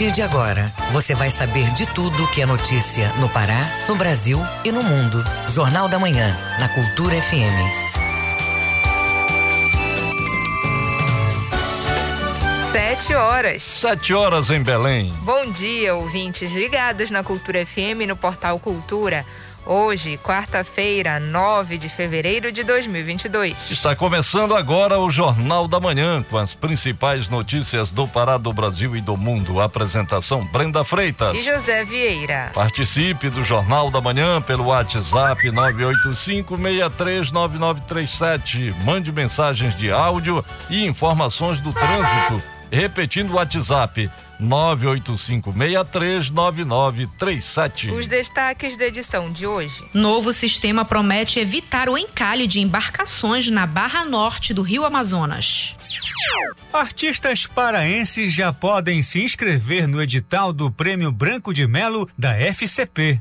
partir de agora, você vai saber de tudo que é notícia no Pará, no Brasil e no mundo. Jornal da Manhã, na Cultura FM. Sete horas. Sete horas em Belém. Bom dia, ouvintes ligados na Cultura FM no portal Cultura. Hoje, quarta-feira, 9 de fevereiro de 2022. Está começando agora o Jornal da Manhã com as principais notícias do Pará, do Brasil e do mundo. Apresentação Brenda Freitas e José Vieira. Participe do Jornal da Manhã pelo WhatsApp 985639937. Mande mensagens de áudio e informações do trânsito. Repetindo o WhatsApp 985639937. Os destaques da edição de hoje. Novo sistema promete evitar o encalhe de embarcações na Barra Norte do Rio Amazonas. Artistas paraenses já podem se inscrever no edital do Prêmio Branco de Melo da FCP.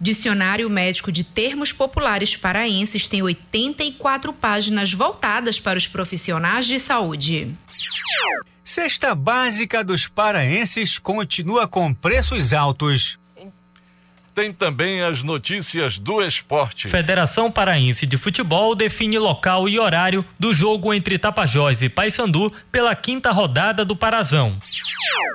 Dicionário Médico de Termos Populares Paraenses tem 84 páginas voltadas para os profissionais de saúde. Cesta básica dos paraenses continua com preços altos. Tem também as notícias do esporte. Federação Paraense de Futebol define local e horário do jogo entre Tapajós e Paysandu pela quinta rodada do Parazão.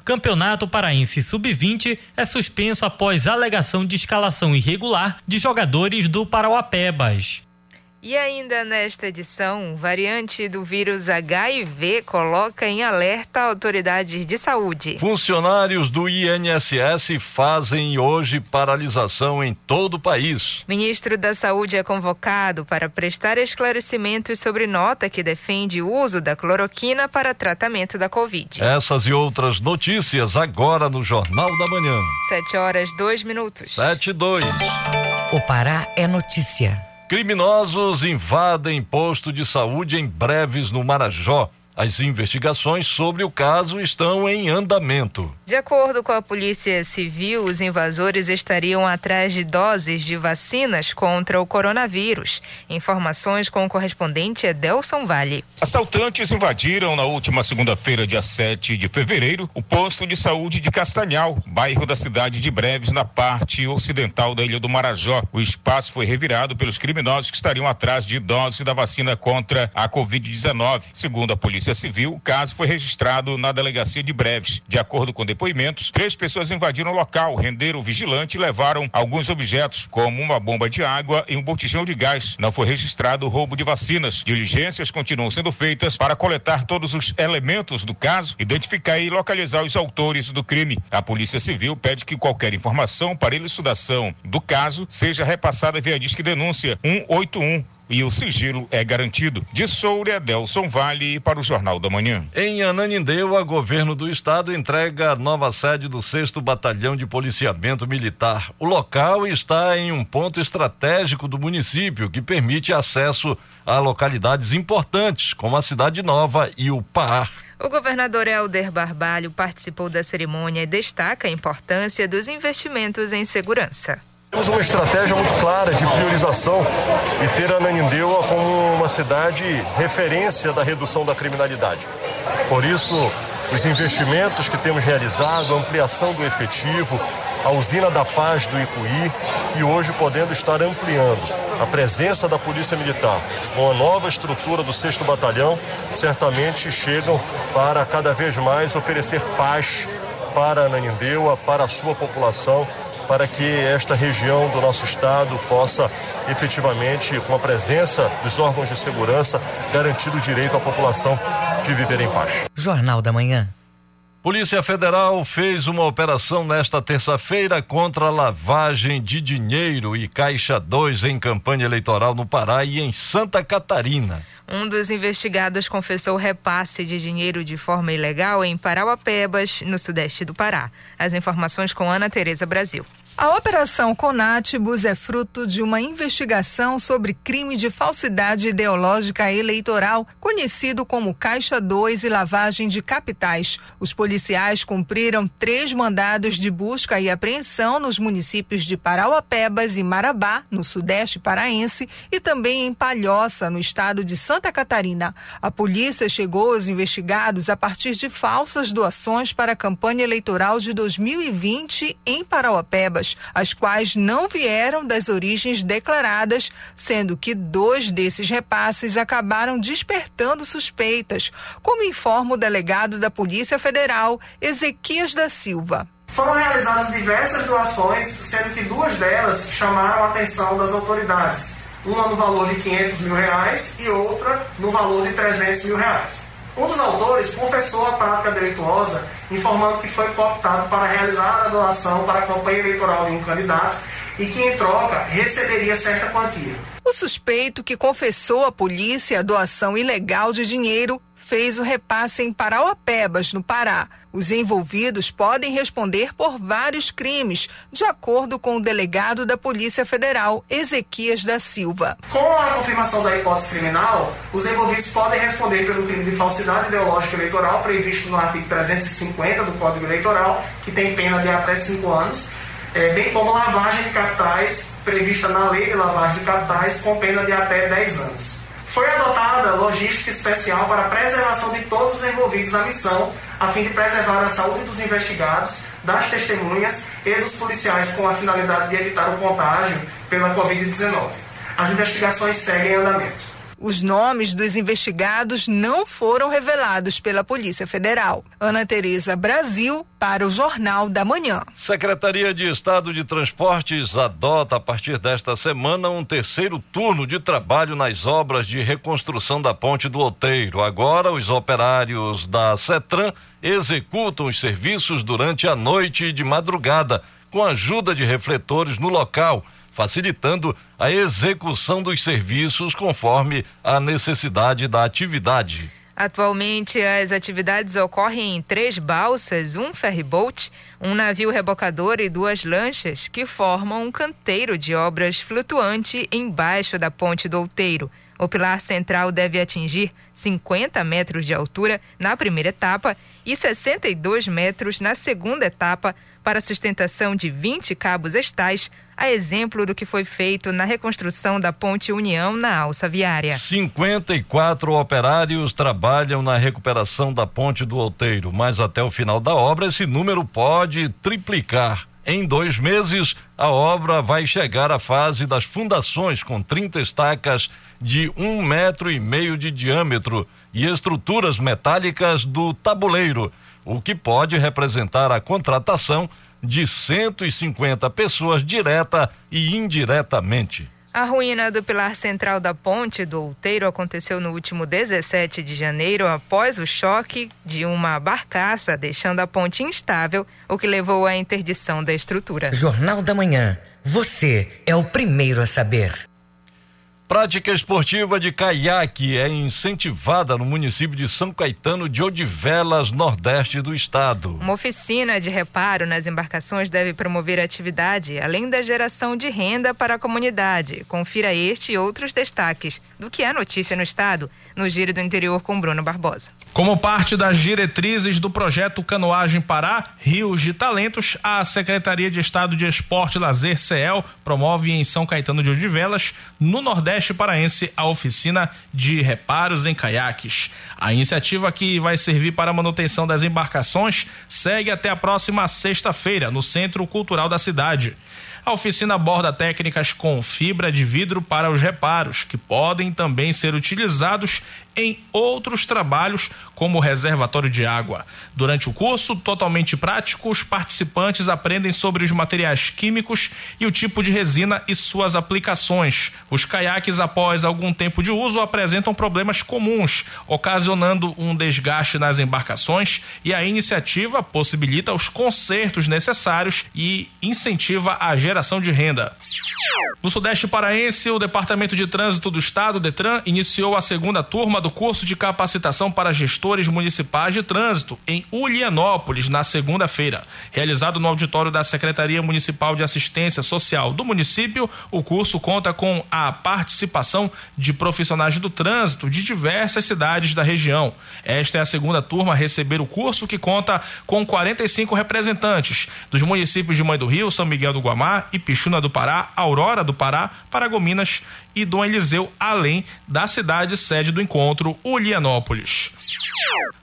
Campeonato Paraense Sub-20 é suspenso após alegação de escalação irregular de jogadores do Parauapebas. E ainda nesta edição, variante do vírus HIV coloca em alerta autoridades de saúde. Funcionários do INSS fazem hoje paralisação em todo o país. Ministro da Saúde é convocado para prestar esclarecimentos sobre nota que defende o uso da cloroquina para tratamento da Covid. Essas e outras notícias agora no Jornal da Manhã. Sete horas, dois minutos. Sete e dois. O Pará é notícia. Criminosos invadem posto de saúde em Breves, no Marajó. As investigações sobre o caso estão em andamento. De acordo com a Polícia Civil, os invasores estariam atrás de doses de vacinas contra o coronavírus. Informações com o correspondente Edelson Vale. Assaltantes invadiram na última segunda-feira, dia 7 de fevereiro, o posto de saúde de Castanhal, bairro da cidade de Breves, na parte ocidental da ilha do Marajó. O espaço foi revirado pelos criminosos que estariam atrás de doses da vacina contra a Covid-19. Segundo a Polícia Polícia Civil, o caso foi registrado na delegacia de Breves. De acordo com depoimentos, três pessoas invadiram o local, renderam o vigilante e levaram alguns objetos, como uma bomba de água e um botijão de gás. Não foi registrado roubo de vacinas. Diligências continuam sendo feitas para coletar todos os elementos do caso, identificar e localizar os autores do crime. A Polícia Civil pede que qualquer informação para elucidação do caso seja repassada via Disque Denúncia 181 e o sigilo é garantido. De Soura, Delson Vale para o Jornal da Manhã. Em Ananindeua, governo do estado entrega a nova sede do 6 Batalhão de Policiamento Militar. O local está em um ponto estratégico do município que permite acesso a localidades importantes, como a Cidade Nova e o Par. O governador Helder Barbalho participou da cerimônia e destaca a importância dos investimentos em segurança. Temos uma estratégia muito clara de priorização e ter Ananindeua como uma cidade referência da redução da criminalidade. Por isso, os investimentos que temos realizado, a ampliação do efetivo, a usina da paz do Ipuí e hoje podendo estar ampliando a presença da Polícia Militar com a nova estrutura do 6 Batalhão, certamente chegam para cada vez mais oferecer paz para Ananindeua, para a sua população para que esta região do nosso estado possa efetivamente, com a presença dos órgãos de segurança, garantir o direito à população de viver em paz. Jornal da Manhã. Polícia Federal fez uma operação nesta terça-feira contra a lavagem de dinheiro e Caixa 2 em campanha eleitoral no Pará e em Santa Catarina. Um dos investigados confessou repasse de dinheiro de forma ilegal em Parauapebas, no sudeste do Pará. As informações com Ana Tereza Brasil. A Operação Conatibus é fruto de uma investigação sobre crime de falsidade ideológica eleitoral, conhecido como Caixa 2 e lavagem de capitais. Os policiais cumpriram três mandados de busca e apreensão nos municípios de Parauapebas e Marabá, no sudeste paraense, e também em Palhoça, no estado de Santa Catarina. A polícia chegou aos investigados a partir de falsas doações para a campanha eleitoral de 2020 em Parauapebas, as quais não vieram das origens declaradas, sendo que dois desses repasses acabaram despertando suspeitas, como informa o delegado da Polícia Federal, Ezequias da Silva. Foram realizadas diversas doações, sendo que duas delas chamaram a atenção das autoridades. Uma no valor de 500 mil reais e outra no valor de 300 mil reais. Um dos autores confessou a prática delituosa, informando que foi cooptado para realizar a doação para a campanha eleitoral de um candidato e que, em troca, receberia certa quantia. O suspeito que confessou à polícia a doação ilegal de dinheiro fez o repasse em Parauapebas, no Pará. Os envolvidos podem responder por vários crimes, de acordo com o delegado da Polícia Federal, Ezequias da Silva. Com a confirmação da hipótese criminal, os envolvidos podem responder pelo crime de falsidade ideológica eleitoral, previsto no artigo 350 do Código Eleitoral, que tem pena de até cinco anos, é, bem como lavagem de capitais, prevista na Lei de Lavagem de Capitais, com pena de até 10 anos. Foi adotada logística especial para a preservação de todos os envolvidos na missão, a fim de preservar a saúde dos investigados, das testemunhas e dos policiais com a finalidade de evitar o contágio pela Covid-19. As investigações seguem em andamento. Os nomes dos investigados não foram revelados pela Polícia Federal. Ana Tereza Brasil, para o Jornal da Manhã. Secretaria de Estado de Transportes adota a partir desta semana um terceiro turno de trabalho nas obras de reconstrução da Ponte do Outeiro. Agora, os operários da CETRAN executam os serviços durante a noite e de madrugada, com a ajuda de refletores no local facilitando a execução dos serviços conforme a necessidade da atividade. Atualmente, as atividades ocorrem em três balsas, um ferryboat, um navio rebocador e duas lanchas, que formam um canteiro de obras flutuante embaixo da ponte do Outeiro. O pilar central deve atingir 50 metros de altura na primeira etapa e 62 metros na segunda etapa, para a sustentação de 20 cabos estais, a exemplo do que foi feito na reconstrução da Ponte União na alça viária. 54 operários trabalham na recuperação da Ponte do Outeiro, mas até o final da obra esse número pode triplicar. Em dois meses, a obra vai chegar à fase das fundações, com 30 estacas de um metro e meio de diâmetro e estruturas metálicas do tabuleiro o que pode representar a contratação de 150 pessoas direta e indiretamente. A ruína do pilar central da ponte do Outeiro aconteceu no último 17 de janeiro após o choque de uma barcaça, deixando a ponte instável, o que levou à interdição da estrutura. Jornal da Manhã. Você é o primeiro a saber. Prática esportiva de caiaque é incentivada no município de São Caetano de Odivelas, nordeste do estado. Uma oficina de reparo nas embarcações deve promover a atividade, além da geração de renda para a comunidade. Confira este e outros destaques do que é notícia no estado, no Giro do Interior com Bruno Barbosa. Como parte das diretrizes do projeto Canoagem Pará, Rios de Talentos, a Secretaria de Estado de Esporte e Lazer, CEL, promove em São Caetano de Odivelas, no Nordeste Paraense, a oficina de reparos em caiaques. A iniciativa que vai servir para a manutenção das embarcações segue até a próxima sexta-feira, no Centro Cultural da cidade. A oficina aborda técnicas com fibra de vidro para os reparos, que podem também ser utilizados em outros trabalhos, como o reservatório de água. Durante o curso, totalmente prático, os participantes aprendem sobre os materiais químicos e o tipo de resina e suas aplicações. Os caiaques, após algum tempo de uso, apresentam problemas comuns, ocasionando um desgaste nas embarcações, e a iniciativa possibilita os consertos necessários e incentiva a geração de renda. No Sudeste Paraense, o Departamento de Trânsito do Estado, DETRAN, iniciou a segunda turma do curso de capacitação para gestores municipais de trânsito em Ulianópolis na segunda-feira. Realizado no auditório da Secretaria Municipal de Assistência Social do município, o curso conta com a participação de profissionais do trânsito de diversas cidades da região. Esta é a segunda turma a receber o curso que conta com 45 representantes dos municípios de Mãe do Rio, São Miguel do Guamá, Ipixuna do Pará, Aurora do Pará, Paragominas e Dom Eliseu, além da cidade sede do encontro, Ulianópolis.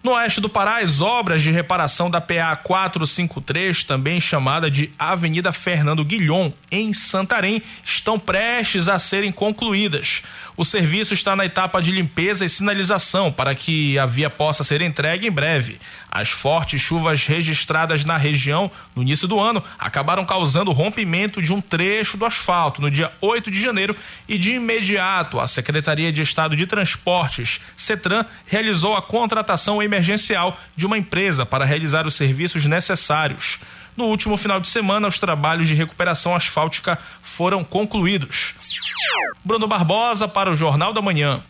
No oeste do Pará, as obras de reparação da PA 453, também chamada de Avenida Fernando Guilhom, em Santarém, estão prestes a serem concluídas. O serviço está na etapa de limpeza e sinalização para que a via possa ser entregue em breve. As fortes chuvas registradas na região no início do ano acabaram causando rompimento de um trecho do asfalto no dia 8 de janeiro e de imediato a Secretaria de Estado de Transportes, CETRAN, realizou a contratação emergencial de uma empresa para realizar os serviços necessários. No último final de semana, os trabalhos de recuperação asfáltica foram concluídos. Bruno Barbosa para o Jornal da Manhã.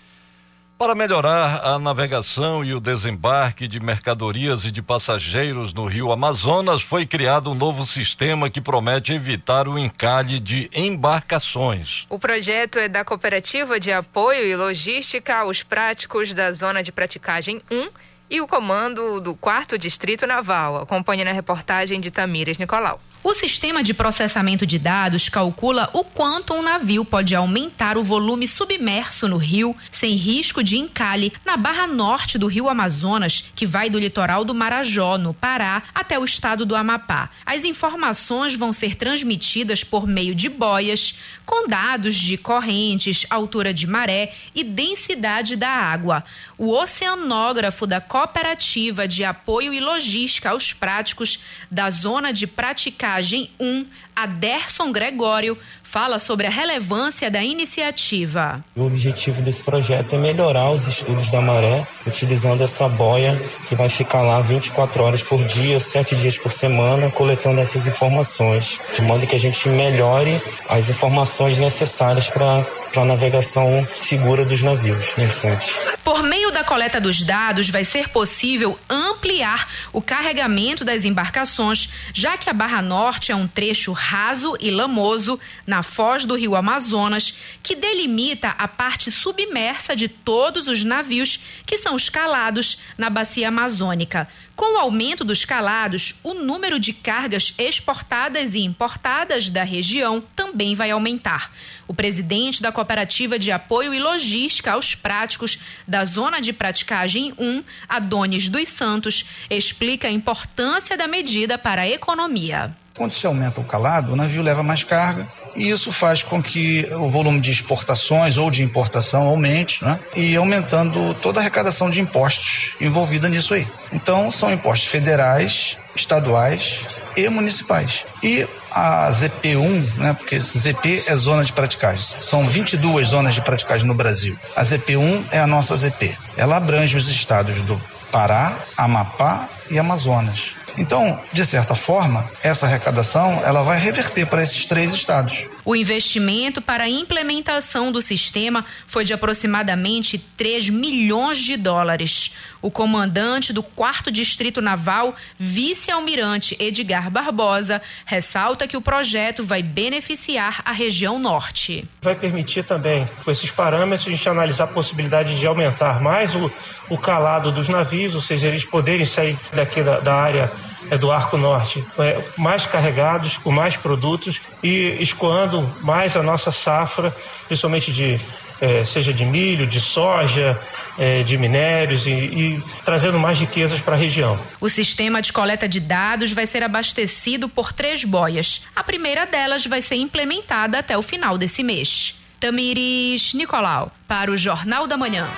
Para melhorar a navegação e o desembarque de mercadorias e de passageiros no rio Amazonas, foi criado um novo sistema que promete evitar o encalhe de embarcações. O projeto é da Cooperativa de Apoio e Logística aos Práticos da Zona de Praticagem 1 e o comando do 4 Distrito Naval. Acompanhe na reportagem de Tamires Nicolau. O sistema de processamento de dados calcula o quanto um navio pode aumentar o volume submerso no rio sem risco de encalhe na barra norte do rio Amazonas, que vai do litoral do Marajó, no Pará, até o estado do Amapá. As informações vão ser transmitidas por meio de boias, com dados de correntes, altura de maré e densidade da água. O oceanógrafo da Cooperativa de Apoio e Logística aos Práticos da Zona de Praticar Viagem 1, Aderson Gregório, fala sobre a relevância da iniciativa. O objetivo desse projeto é melhorar os estudos da maré, utilizando essa boia que vai ficar lá 24 horas por dia, 7 dias por semana, coletando essas informações, de modo que a gente melhore as informações necessárias para a navegação segura dos navios mercantes. Por meio da coleta dos dados, vai ser possível ampliar o carregamento das embarcações, já que a Barra Norte é um trecho raso e lamoso na foz do rio Amazonas, que delimita a parte submersa de todos os navios que são escalados na bacia amazônica. Com o aumento dos calados, o número de cargas exportadas e importadas da região também vai aumentar. O presidente da Cooperativa de Apoio e Logística aos Práticos da Zona de Praticagem 1, Adonis dos Santos, explica a importância da medida para a economia. Quando se aumenta o calado, o navio leva mais carga e isso faz com que o volume de exportações ou de importação aumente, né? E aumentando toda a arrecadação de impostos envolvida nisso aí. Então, são impostos federais, estaduais e municipais. E a ZP1, né, porque ZP é zona de praticagem, são 22 zonas de praticagem no Brasil. A ZP1 é a nossa ZP. Ela abrange os estados do Pará, Amapá e Amazonas. Então, de certa forma, essa arrecadação ela vai reverter para esses três estados. O investimento para a implementação do sistema foi de aproximadamente 3 milhões de dólares. O comandante do 4 Distrito Naval, vice-almirante Edgar Barbosa, ressalta que o projeto vai beneficiar a região norte. Vai permitir também, com esses parâmetros, a gente analisar a possibilidade de aumentar mais o, o calado dos navios, ou seja, eles poderem sair daqui da, da área é, do Arco Norte é, mais carregados, com mais produtos e escoando mais a nossa safra, principalmente de é, seja de milho, de soja, é, de minérios e, e, trazendo mais riquezas para a região. O sistema de coleta de dados vai ser abastecido por três boias. A primeira delas vai ser implementada até o final desse mês. Tamires Nicolau, para o Jornal da Manhã.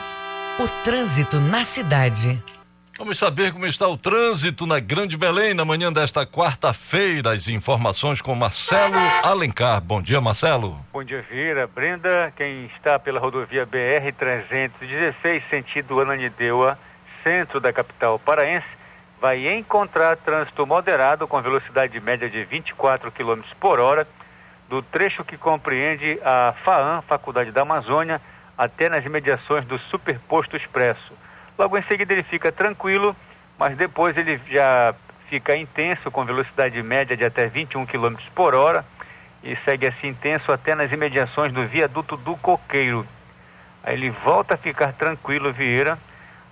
O trânsito na cidade. Vamos saber como está o trânsito na Grande Belém na manhã desta quarta-feira. As informações com Marcelo Alencar. Bom dia, Marcelo. Bom dia, Vira. Brenda, quem está pela rodovia BR-316, sentido Ananindeua, centro da capital paraense, vai encontrar trânsito moderado com velocidade média de 24 km por hora do trecho que compreende a FAAM, Faculdade da Amazônia, até nas imediações do Superposto Expresso. Logo em seguida ele fica tranquilo, mas depois ele já fica intenso com velocidade média de até 21 km por hora e segue assim intenso até nas imediações do viaduto do Coqueiro. Aí ele volta a ficar tranquilo, Vieira,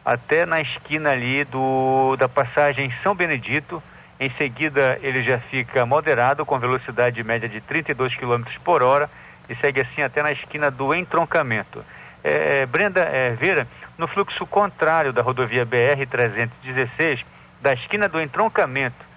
até na esquina ali do, da passagem São Benedito. Em seguida ele já fica moderado com velocidade média de 32 km por hora e segue assim até na esquina do entroncamento. É, Brenda é, Vera, no fluxo contrário da rodovia BR-316, da esquina do entroncamento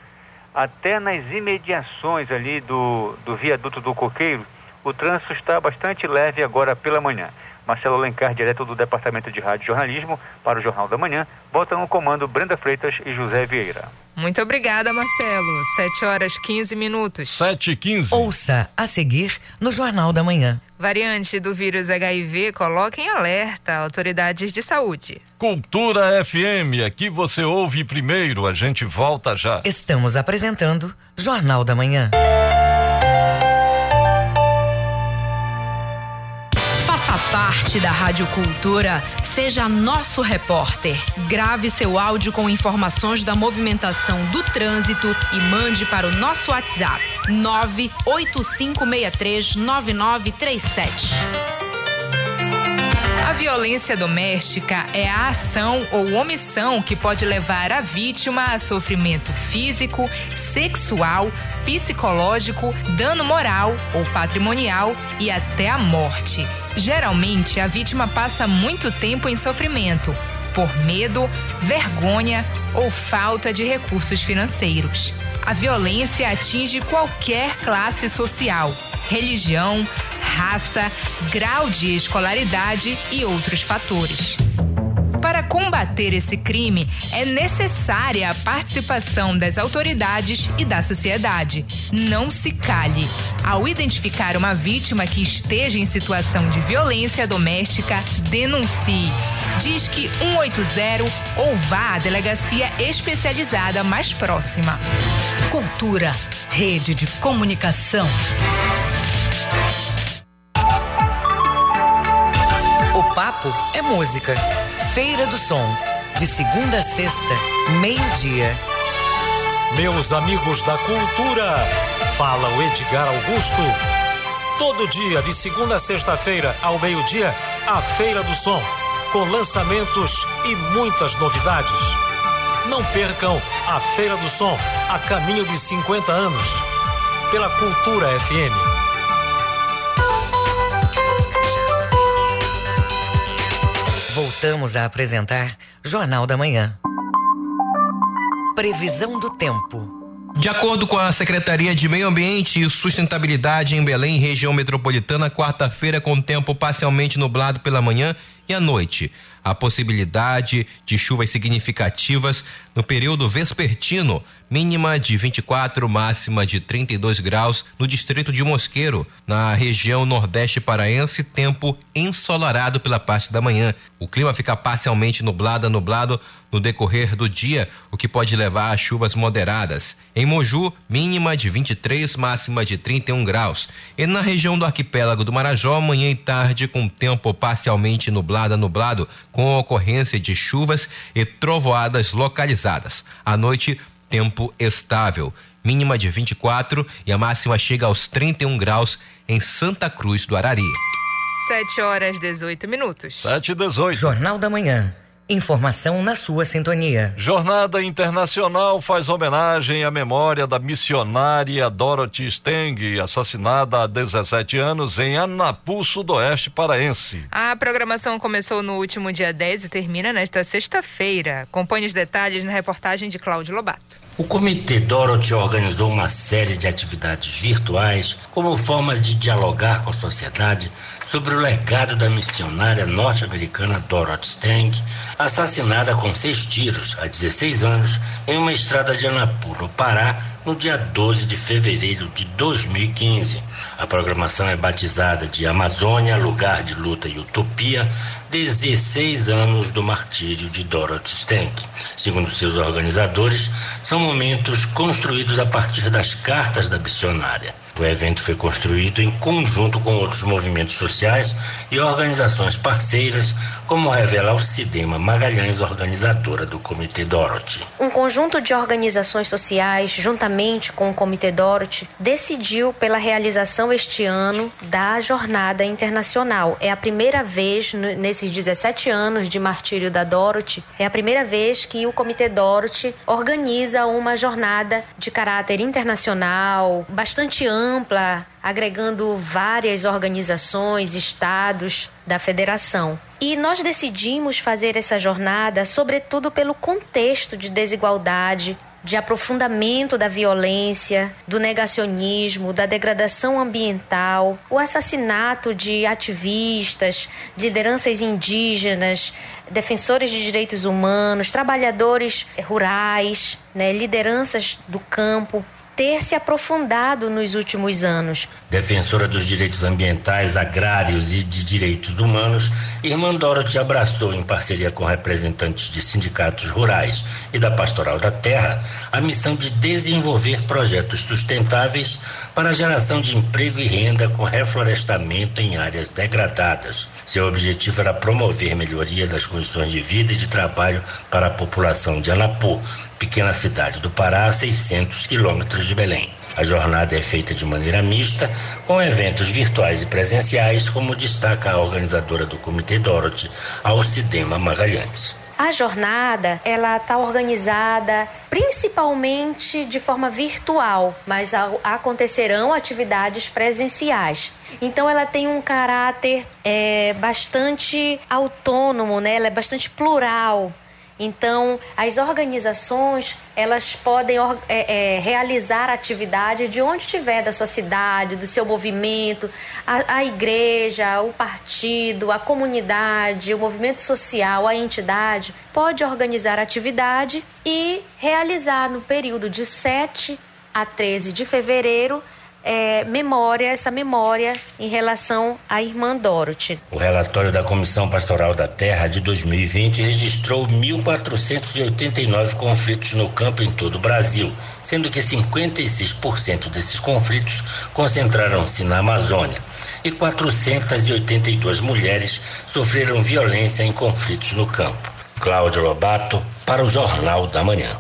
até nas imediações ali do, do viaduto do Coqueiro, o trânsito está bastante leve agora pela manhã. Marcelo Alencar, direto do Departamento de Rádio e Jornalismo, para o Jornal da Manhã, bota no comando Brenda Freitas e José Vieira. Muito obrigada, Marcelo. 7 horas 15 minutos. 7 e 15. Ouça a seguir no Jornal da Manhã. Variante do vírus HIV coloca em alerta autoridades de saúde. Cultura FM, aqui você ouve primeiro, a gente volta já. Estamos apresentando Jornal da Manhã. Faça parte da Rádio Cultura. Seja nosso repórter. Grave seu áudio com informações da movimentação do trânsito e mande para o nosso WhatsApp 985639937. A violência doméstica é a ação ou omissão que pode levar a vítima a sofrimento físico, sexual, psicológico, dano moral ou patrimonial e até a morte. Geralmente, a vítima passa muito tempo em sofrimento por medo, vergonha ou falta de recursos financeiros. A violência atinge qualquer classe social, religião, raça, grau de escolaridade e outros fatores. Para combater esse crime, é necessária a participação das autoridades e da sociedade. Não se cale. Ao identificar uma vítima que esteja em situação de violência doméstica, denuncie. Diz que 180 ou vá à delegacia especializada mais próxima. Cultura, rede de comunicação. O papo é música. Feira do Som, de segunda a sexta, meio-dia. Meus amigos da cultura, fala o Edgar Augusto. Todo dia, de segunda a sexta-feira, ao meio-dia, a Feira do Som, com lançamentos e muitas novidades. Não percam a Feira do Som, a caminho de 50 anos, pela Cultura FM. Voltamos a apresentar Jornal da Manhã. Previsão do tempo. De acordo com a Secretaria de Meio Ambiente e Sustentabilidade em Belém, região metropolitana, quarta-feira com tempo parcialmente nublado pela manhã e à noite. A possibilidade de chuvas significativas no período vespertino, mínima de 24, máxima de 32 graus no distrito de Mosqueiro, na região nordeste paraense, tempo ensolarado pela parte da manhã. O clima fica parcialmente nublado nublado no decorrer do dia, o que pode levar a chuvas moderadas. Em Moju, mínima de 23, máxima de 31 graus. E na região do arquipélago do Marajó, manhã e tarde com tempo parcialmente nublado nublado, com ocorrência de chuvas e trovoadas localizadas. À noite, tempo estável, mínima de 24 e a máxima chega aos 31 graus em Santa Cruz do Arari. 7 horas 18 minutos. 7 e 18. Jornal da Manhã. Informação na sua sintonia. Jornada Internacional faz homenagem à memória da missionária Dorothy Steng, assassinada há 17 anos em Anapu, sudoeste paraense. A programação começou no último dia 10 e termina nesta sexta-feira. Acompanhe os detalhes na reportagem de Cláudio Lobato. O Comitê Dorothy organizou uma série de atividades virtuais como forma de dialogar com a sociedade sobre o legado da missionária norte-americana Dorothy Stang, assassinada com seis tiros há 16 anos em uma estrada de Anapu, no Pará, no dia 12 de fevereiro de 2015. A programação é batizada de Amazônia, Lugar de Luta e Utopia, 16 anos do martírio de Dorothy Stank. Segundo seus organizadores, são momentos construídos a partir das cartas da missionária. O evento foi construído em conjunto com outros movimentos sociais e organizações parceiras, como revela o Cidema Magalhães, organizadora do Comitê Dorothy. Um conjunto de organizações sociais, juntamente com o Comitê Dorothy, decidiu pela realização este ano da Jornada Internacional. É a primeira vez nesses 17 anos de martírio da Dorothy, é a primeira vez que o Comitê Dorothy organiza uma jornada de caráter internacional, bastante ampla ampla, agregando várias organizações, estados da federação. E nós decidimos fazer essa jornada, sobretudo pelo contexto de desigualdade, de aprofundamento da violência, do negacionismo, da degradação ambiental, o assassinato de ativistas, lideranças indígenas, defensores de direitos humanos, trabalhadores rurais, né, lideranças do campo ter se aprofundado nos últimos anos. Defensora dos direitos ambientais, agrários e de direitos humanos, Irmã Dorothy abraçou, em parceria com representantes de sindicatos rurais e da Pastoral da Terra, a missão de desenvolver projetos sustentáveis para a geração de emprego e renda com reflorestamento em áreas degradadas. Seu objetivo era promover melhoria das condições de vida e de trabalho para a população de Anapu, pequena cidade do Pará, a 600 quilômetros de Belém. A jornada é feita de maneira mista, com eventos virtuais e presenciais, como destaca a organizadora do Comitê Dorothy, Alcidema Magalhães. A jornada, ela está organizada principalmente de forma virtual, mas acontecerão atividades presenciais. Então ela tem um caráter é, bastante autônomo, né? Ela é bastante plural. Então, as organizações elas podem é, é, realizar atividades de onde estiver da sua cidade, do seu movimento, a, a, igreja, o partido, a comunidade, o movimento social, a entidade pode organizar atividade e realizar no período de 7 a 13 de fevereiro é, memória, essa memória em relação à irmã Dorothy. O relatório da Comissão Pastoral da Terra de 2020 registrou 1.489 conflitos no campo em todo o Brasil, sendo que 56% desses conflitos concentraram-se na Amazônia. E 482 mulheres sofreram violência em conflitos no campo. Cláudio Lobato, para o Jornal da Manhã.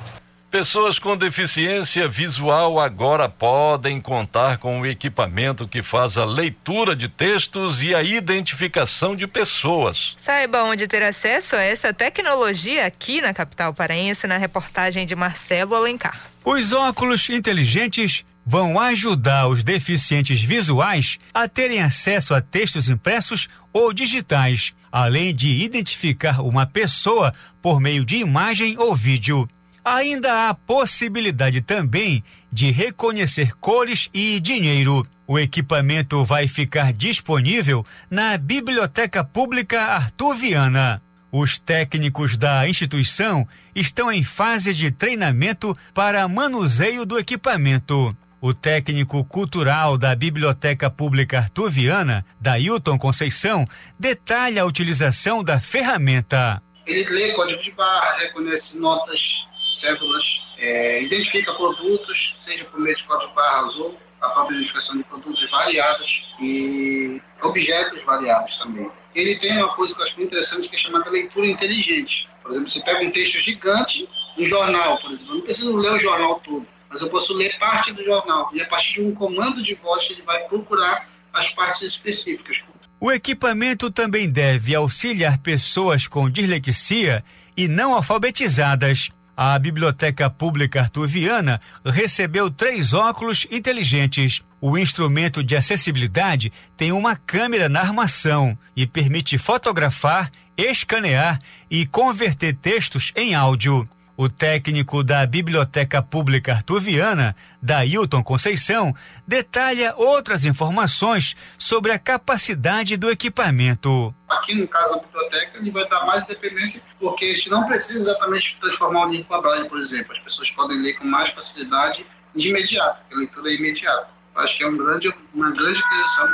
Pessoas com deficiência visual agora podem contar com o equipamento que faz a leitura de textos e a identificação de pessoas. Saiba onde ter acesso a essa tecnologia aqui na capital paraense, na reportagem de Marcelo Alencar. Os óculos inteligentes vão ajudar os deficientes visuais a terem acesso a textos impressos ou digitais, além de identificar uma pessoa por meio de imagem ou vídeo. Ainda há possibilidade também de reconhecer cores e dinheiro. O equipamento vai ficar disponível na Biblioteca Pública Arthur Viana. Os técnicos da instituição estão em fase de treinamento para manuseio do equipamento. O técnico cultural da Biblioteca Pública Arthur Viana, Dailton Conceição, detalha a utilização da ferramenta. Ele lê código de barra, reconhece notas cédulas, é, identifica produtos, seja por meio de código barras ou a própria identificação de produtos variados e objetos variados também. Ele tem uma coisa que eu acho muito interessante que é chamada leitura inteligente. Por exemplo, você pega um texto gigante, um jornal, por exemplo, eu não preciso ler o jornal todo, mas eu posso ler parte do jornal e a partir de um comando de voz ele vai procurar as partes específicas. O equipamento também deve auxiliar pessoas com dislexia e não alfabetizadas a Biblioteca Pública Arthur Viana recebeu três óculos inteligentes. O instrumento de acessibilidade tem uma câmera na armação e permite fotografar, escanear e converter textos em áudio. O técnico da Biblioteca Pública Artuviana, Dailton Conceição, detalha outras informações sobre a capacidade do equipamento. Aqui no caso da biblioteca, ele vai dar mais independência, porque a gente não precisa exatamente transformar o livro para braille, por exemplo. As pessoas podem ler com mais facilidade de imediato, a leitura é imediata. Acho que é um grande, uma grande aquisição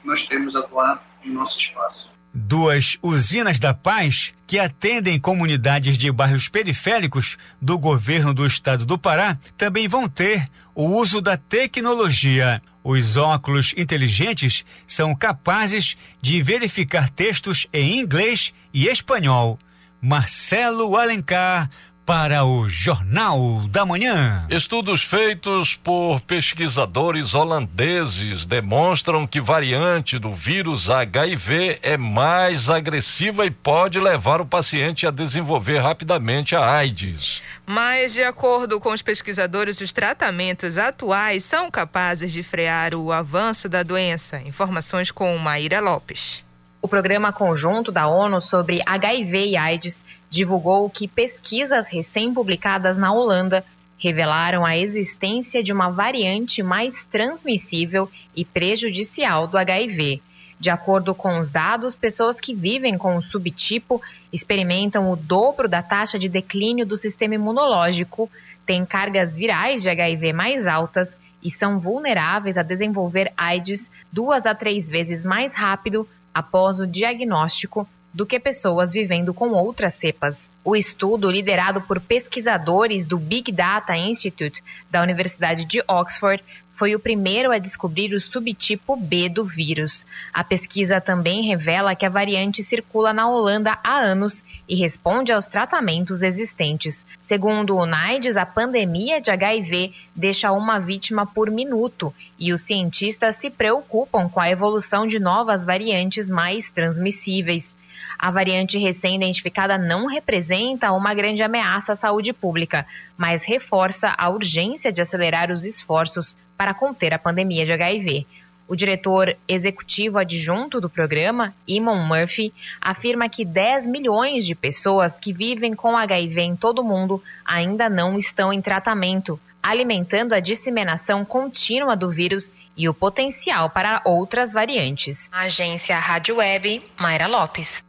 que nós temos agora em nosso espaço. Duas usinas da paz que atendem comunidades de bairros periféricos do governo do estado do Pará também vão ter o uso da tecnologia. Os óculos inteligentes são capazes de verificar textos em inglês e espanhol. Marcelo Alencar para o Jornal da Manhã. Estudos feitos por pesquisadores holandeses demonstram que variante do vírus HIV é mais agressiva e pode levar o paciente a desenvolver rapidamente a AIDS. Mas, de acordo com os pesquisadores, os tratamentos atuais são capazes de frear o avanço da doença. Informações com Maíra Lopes. O Programa Conjunto da ONU sobre HIV e AIDS divulgou que pesquisas recém-publicadas na Holanda revelaram a existência de uma variante mais transmissível e prejudicial do HIV. De acordo com os dados, pessoas que vivem com o subtipo experimentam o dobro da taxa de declínio do sistema imunológico, têm cargas virais de HIV mais altas e são vulneráveis a desenvolver AIDS duas a três vezes mais rápido após o diagnóstico do que pessoas vivendo com outras cepas. O estudo, liderado por pesquisadores do Big Data Institute da Universidade de Oxford, foi o primeiro a descobrir o subtipo B do vírus. A pesquisa também revela que a variante circula na Holanda há anos e responde aos tratamentos existentes. Segundo o NIDES, a pandemia de HIV deixa uma vítima por minuto e os cientistas se preocupam com a evolução de novas variantes mais transmissíveis. A variante recém-identificada não representa uma grande ameaça à saúde pública, mas reforça a urgência de acelerar os esforços para conter a pandemia de HIV. O diretor executivo adjunto do programa, Eamon Murphy, afirma que 10 milhões de pessoas que vivem com HIV em todo o mundo ainda não estão em tratamento, alimentando a disseminação contínua do vírus e o potencial para outras variantes. Agência Rádio Web, Mayra Lopes.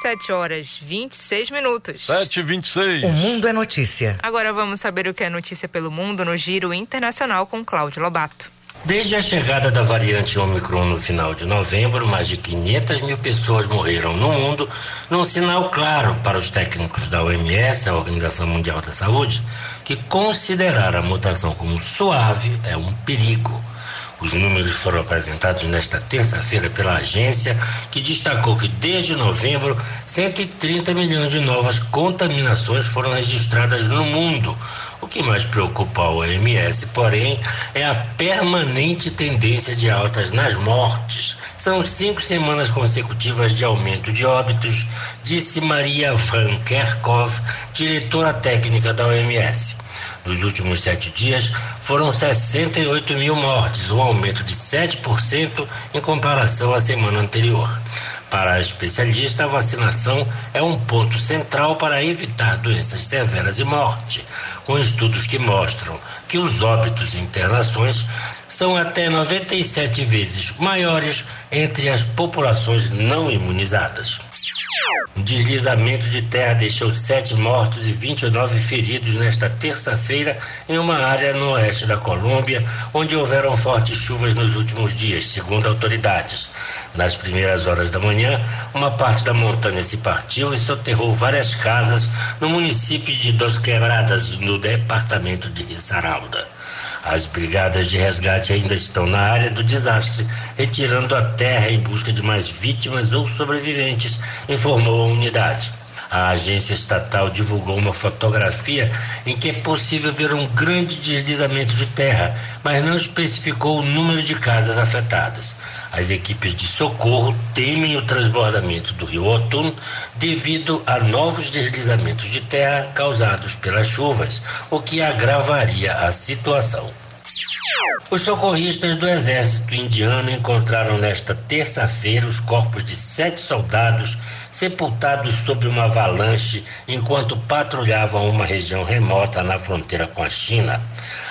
7 horas 26 minutos. 7 e 26 O mundo é notícia. Agora vamos saber o que é notícia pelo mundo no Giro Internacional com Cláudio Lobato. Desde a chegada da variante Omicron no final de novembro, mais de 500 mil pessoas morreram no mundo, num sinal claro para os técnicos da OMS, a Organização Mundial da Saúde, que considerar a mutação como suave é um perigo. Os números foram apresentados nesta terça-feira pela agência, que destacou que desde novembro, 130 milhões de novas contaminações foram registradas no mundo. O que mais preocupa a OMS, porém, é a permanente tendência de altas nas mortes. São cinco semanas consecutivas de aumento de óbitos, disse Maria Van Kerkhove, diretora técnica da OMS. Nos últimos sete dias, foram 68 mil mortes, um aumento de 7% em comparação à semana anterior. Para a especialista, a vacinação é um ponto central para evitar doenças severas e morte, com estudos que mostram que os óbitos e internações são até 97 vezes maiores entre as populações não imunizadas. Um deslizamento de terra deixou sete mortos e 29 feridos nesta terça-feira em uma área no oeste da Colômbia, onde houveram fortes chuvas nos últimos dias, segundo autoridades. Nas primeiras horas da manhã, uma parte da montanha se partiu e soterrou várias casas no município de Dos Quebradas, no departamento de Risaralda. As brigadas de resgate ainda estão na área do desastre, retirando a terra em busca de mais vítimas ou sobreviventes, informou a unidade. A agência estatal divulgou uma fotografia em que é possível ver um grande deslizamento de terra, mas não especificou o número de casas afetadas. As equipes de socorro temem o transbordamento do rio Otun devido a novos deslizamentos de terra causados pelas chuvas, o que agravaria a situação. Os socorristas do exército indiano encontraram nesta terça-feira os corpos de sete soldados sepultados sob uma avalanche enquanto patrulhavam uma região remota na fronteira com a China.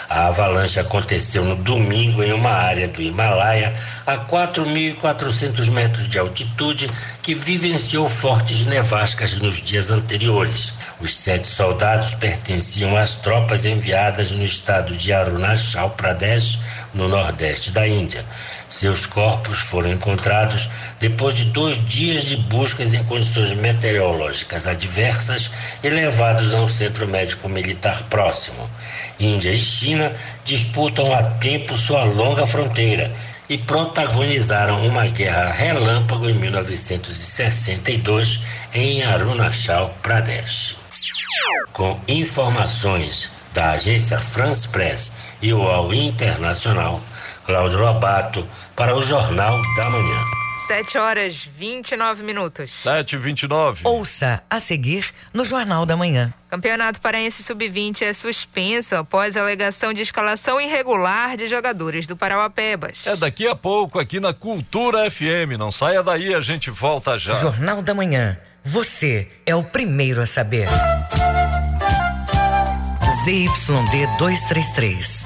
A avalanche aconteceu no domingo em uma área do Himalaia a 4.400 metros de altitude que vivenciou fortes nevascas nos dias anteriores. Os sete soldados pertenciam às tropas enviadas no estado de Arunachal Pradesh, no nordeste da Índia. Seus corpos foram encontrados depois de dois dias de buscas em condições meteorológicas adversas e levados a um centro médico militar próximo. Índia e China disputam há tempo sua longa fronteira e protagonizaram uma guerra relâmpago em 1962 em Arunachal Pradesh. Com informações da agência France Press e o UOL Internacional, Cláudio Lobato, para o Jornal da Manhã. 7 horas 29 minutos. 7 e 29 Ouça a seguir no Jornal da Manhã. Campeonato Paraense Sub-20 é suspenso após alegação de escalação irregular de jogadores do Parauapebas. É daqui a pouco aqui na Cultura FM. Não saia daí, a gente volta já. Jornal da Manhã. Você é o primeiro a saber. ZYD 233,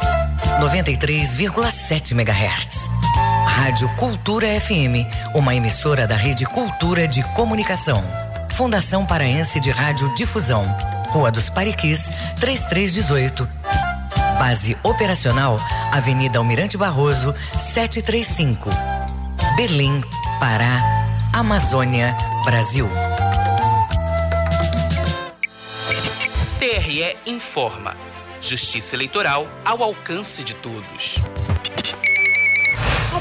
93,7 MHz. Rádio Cultura FM, uma emissora da Rede Cultura de Comunicação. Fundação Paraense de Rádio Difusão. Rua dos Pariquis, 3318. Base operacional, Avenida Almirante Barroso, 735. Berlim, Pará, Amazônia, Brasil. TRE informa. Justiça Eleitoral ao alcance de todos.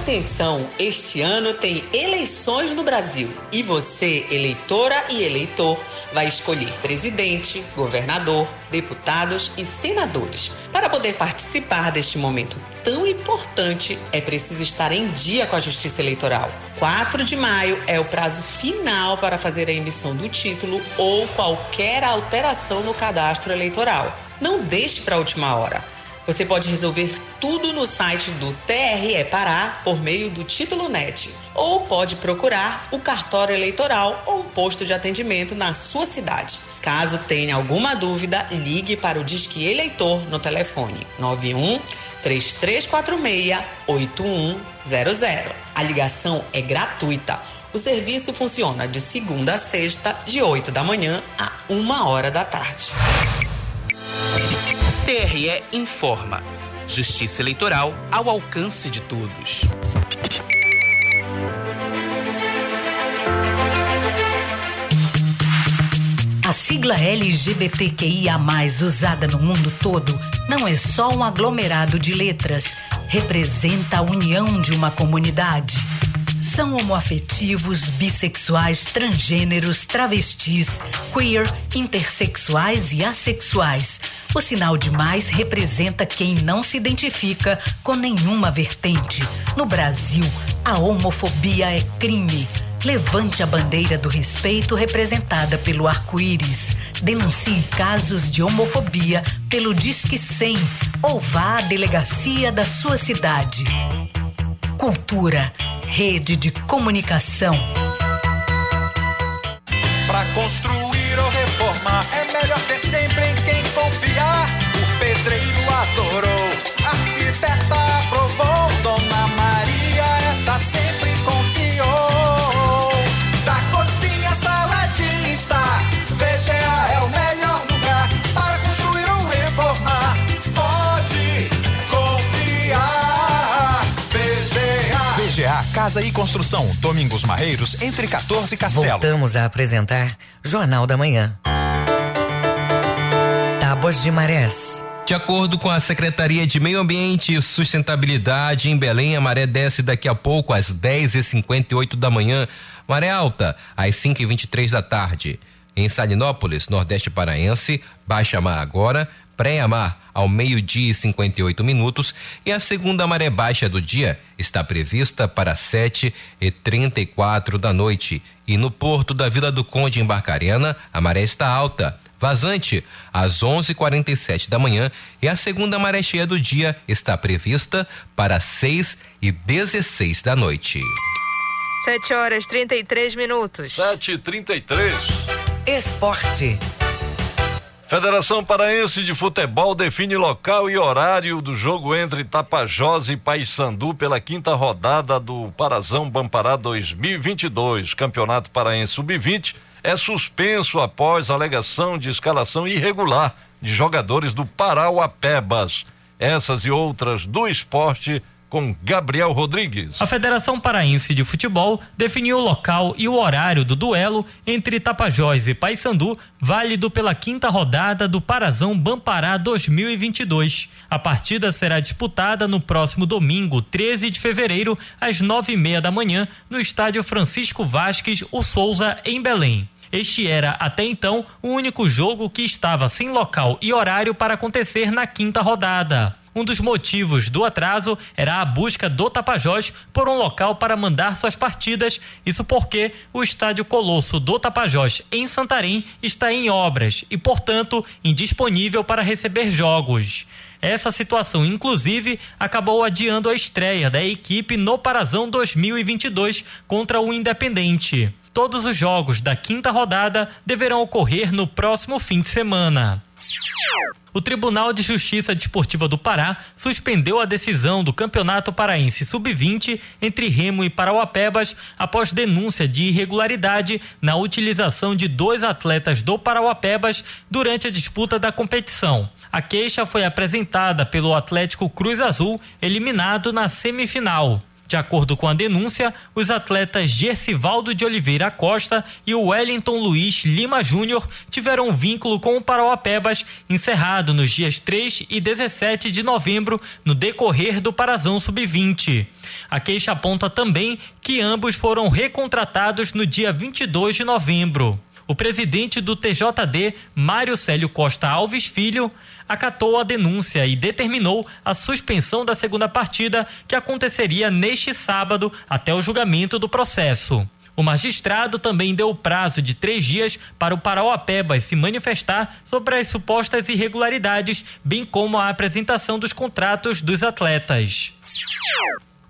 Atenção, este ano tem eleições no Brasil e você, eleitora e eleitor, vai escolher presidente, governador, deputados e senadores. Para poder participar deste momento tão importante, é preciso estar em dia com a Justiça Eleitoral. 4 de maio é o prazo final para fazer a emissão do título ou qualquer alteração no cadastro eleitoral. Não deixe para a última hora. Você pode resolver tudo no site do TRE Pará por meio do Título Net ou pode procurar o cartório eleitoral ou um posto de atendimento na sua cidade. Caso tenha alguma dúvida, ligue para o Disque Eleitor no telefone 91 3346 8100. A ligação é gratuita. O serviço funciona de segunda a sexta, de 8 da manhã a 1 hora da tarde. TRE informa. Justiça Eleitoral ao alcance de todos. A sigla LGBTQIA, usada no mundo todo, não é só um aglomerado de letras, representa a união de uma comunidade. São homoafetivos, bissexuais, transgêneros, travestis, queer, intersexuais e assexuais. O sinal de mais representa quem não se identifica com nenhuma vertente. No Brasil, a homofobia é crime. Levante a bandeira do respeito representada pelo arco-íris. Denuncie casos de homofobia pelo Disque 100 ou vá à delegacia da sua cidade. Cultura, rede de comunicação. Para construir ou reformar, é melhor ter sempre em quem confiar. O pedreiro adorou, arquiteta Casa e Construção, Domingos Marreiros, entre 14 e Castelo. Voltamos a apresentar Jornal da Manhã. Tábuas de Marés. De acordo com a Secretaria de Meio Ambiente e Sustentabilidade em Belém, a maré desce daqui a pouco às 10h58 da manhã, maré alta às 5h23 da tarde. Em Salinópolis, Nordeste Paraense, baixa mar agora, pré-mar ao meio-dia e 58 minutos e a segunda maré baixa do dia está prevista para 7 e 34 da noite. E no porto da Vila do Conde em Barcarena, a maré está alta. Vazante às 11:47 da manhã e a segunda maré cheia do dia está prevista para 6 e 16 da noite. 7 horas 33 minutos. 7 e 33 Esporte. Federação Paraense de Futebol define local e horário do jogo entre Tapajós e Paysandu pela quinta rodada do Parazão Bampará 2022. Campeonato Paraense Sub-20 é suspenso após alegação de escalação irregular de jogadores do Parauapebas. Essas e outras do esporte com Gabriel Rodrigues. A Federação Paraense de Futebol definiu o local e o horário do duelo entre Tapajós e Paysandu, válido pela quinta rodada do Parazão Bampará 2022. A partida será disputada no próximo domingo, 13 de fevereiro, às nove e meia da manhã, no estádio Francisco Vasques, o Souza, em Belém. Este era, até então, o único jogo que estava sem local e horário para acontecer na quinta rodada. Um dos motivos do atraso era a busca do Tapajós por um local para mandar suas partidas, isso porque o estádio Colosso do Tapajós em Santarém está em obras e, portanto, indisponível para receber jogos. Essa situação, inclusive, acabou adiando a estreia da equipe no Parazão 2022 contra o Independente. Todos os jogos da quinta rodada deverão ocorrer no próximo fim de semana. O Tribunal de Justiça Desportiva do Pará suspendeu a decisão do Campeonato Paraense Sub-20 entre Remo e Parauapebas após denúncia de irregularidade na utilização de dois atletas do Parauapebas durante a disputa da competição. A queixa foi apresentada pelo Atlético Cruz Azul, eliminado na semifinal. De acordo com a denúncia, os atletas Gercivaldo de Oliveira Costa e Wellington Luiz Lima Júnior tiveram um vínculo com o Parauapebas encerrado nos dias 3 e 17 de novembro, no decorrer do Parazão Sub-20. A queixa aponta também que ambos foram recontratados no dia 22 de novembro. O presidente do TJD, Mário Célio Costa Alves Filho, acatou a denúncia e determinou a suspensão da segunda partida, que aconteceria neste sábado até o julgamento do processo. O magistrado também deu o prazo de três dias para o Parauapebas se manifestar sobre as supostas irregularidades, bem como a apresentação dos contratos dos atletas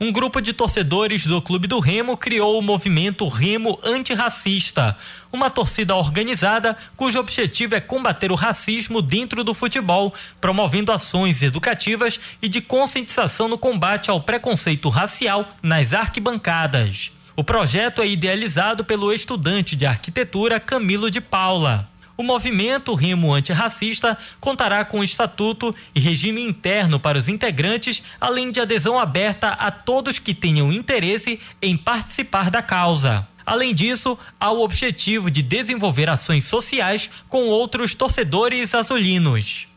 um grupo de torcedores do Clube do Remo criou o movimento Remo Antirracista, uma torcida organizada cujo objetivo é combater o racismo dentro do futebol, promovendo ações educativas e de conscientização no combate ao preconceito racial nas arquibancadas. O projeto é idealizado pelo estudante de arquitetura Camilo de Paula. O movimento Remo Antirracista contará com estatuto e regime interno para os integrantes, além de adesão aberta a todos que tenham interesse em participar da causa. Além disso, há o objetivo de desenvolver ações sociais com outros torcedores azulinos.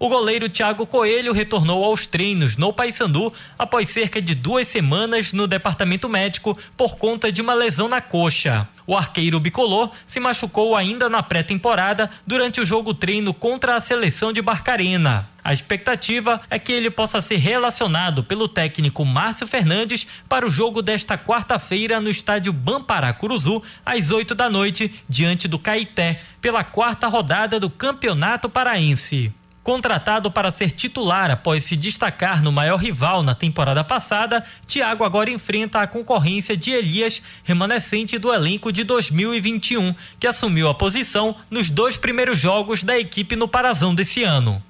O goleiro Thiago Coelho retornou aos treinos no Paysandu após cerca de duas semanas no departamento médico por conta de uma lesão na coxa. O arqueiro bicolor se machucou ainda na pré-temporada durante o jogo treino contra a seleção de Barcarena. A expectativa é que ele possa ser relacionado pelo técnico Márcio Fernandes para o jogo desta quarta-feira no estádio Bampará Curuzu, às 8 da noite, diante do Caeté, pela quarta rodada do Campeonato Paraense. Contratado para ser titular após se destacar no maior rival na temporada passada, Thiago agora enfrenta a concorrência de Elias, remanescente do elenco de 2021, que assumiu a posição nos dois primeiros jogos da equipe no Parazão desse ano.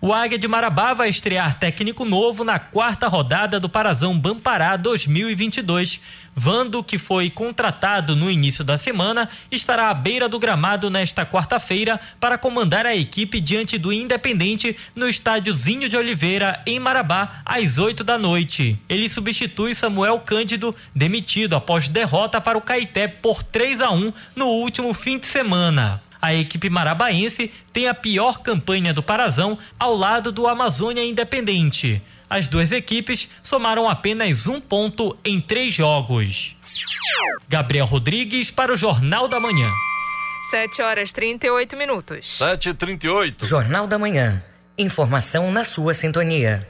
O Águia de Marabá vai estrear técnico novo na quarta rodada do Parazão Bampará 2022. Vando, que foi contratado no início da semana, estará à beira do gramado nesta quarta-feira para comandar a equipe diante do Independente no estádio Zinho de Oliveira, em Marabá, às 8 da noite. Ele substitui Samuel Cândido, demitido após derrota para o Caeté por 3 a 1 no último fim de semana. A equipe marabaense tem a pior campanha do Parazão ao lado do Amazônia Independente. As duas equipes somaram apenas um ponto em três jogos. Gabriel Rodrigues para o Jornal da Manhã. 7 horas 38 minutos. 7h38. Jornal da Manhã. Informação na sua sintonia.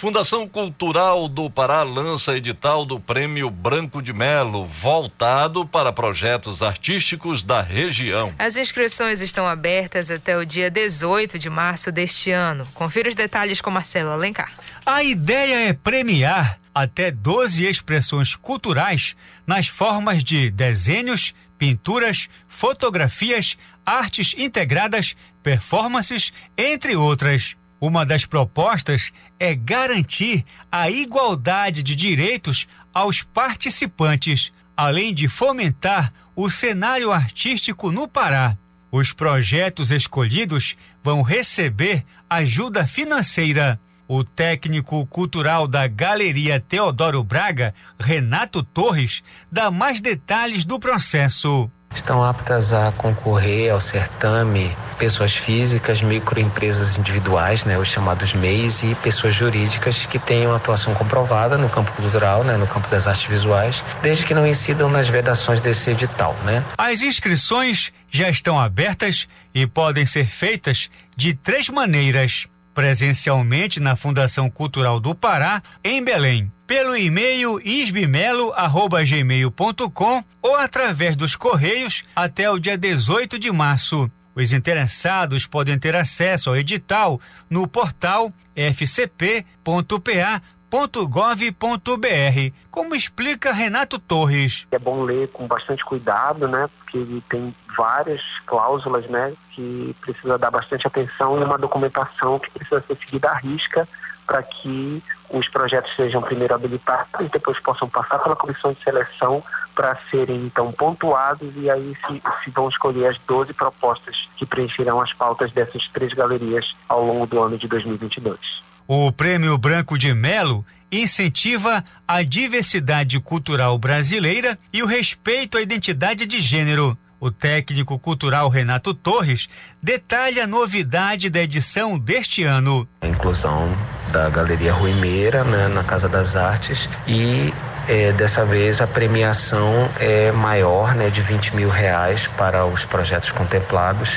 Fundação Cultural do Pará lança edital do Prêmio Branco de Melo, voltado para projetos artísticos da região. As inscrições estão abertas até o dia 18 de março deste ano. Confira os detalhes com Marcelo Alencar. A ideia é premiar até 12 expressões culturais nas formas de desenhos, pinturas, fotografias, artes integradas, performances, entre outras. Uma das propostas é garantir a igualdade de direitos aos participantes, além de fomentar o cenário artístico no Pará. Os projetos escolhidos vão receber ajuda financeira. O técnico cultural da Galeria Teodoro Braga, Renato Torres, dá mais detalhes do processo. Estão aptas a concorrer ao certame pessoas físicas, microempresas individuais, né, os chamados MEIs, e pessoas jurídicas que tenham atuação comprovada no campo cultural, né, no campo das artes visuais, desde que não incidam nas vedações desse edital. Né. As inscrições já estão abertas e podem ser feitas de três maneiras presencialmente na Fundação Cultural do Pará, em Belém, pelo e-mail isbimelo@gmail.com ou através dos correios até o dia 18 de março. Os interessados podem ter acesso ao edital no portal fcp.pa .gov.br, como explica Renato Torres. É bom ler com bastante cuidado, né? Porque ele tem várias cláusulas, né? Que precisa dar bastante atenção e uma documentação que precisa ser seguida à risca para que os projetos sejam primeiro habilitados e depois possam passar pela comissão de seleção para serem então pontuados e aí se, se, vão escolher as 12 propostas que preencherão as pautas dessas três galerias ao longo do ano de 2022. O Prêmio Branco de Melo incentiva a diversidade cultural brasileira e o respeito à identidade de gênero. O técnico cultural Renato Torres detalha a novidade da edição deste ano. A inclusão da Galeria Ruimeira né, na Casa das Artes e é, dessa vez a premiação é maior, né, de 20 mil reais para os projetos contemplados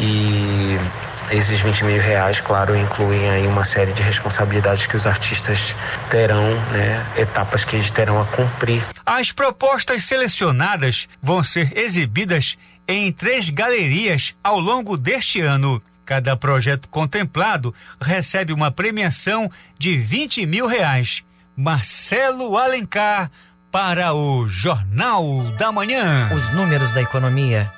e esses 20 mil reais, claro, incluem aí uma série de responsabilidades que os artistas terão, né, etapas que eles terão a cumprir. As propostas selecionadas vão ser exibidas em três galerias ao longo deste ano. Cada projeto contemplado recebe uma premiação de 20 mil reais. Marcelo Alencar para o Jornal da Manhã. Os números da economia.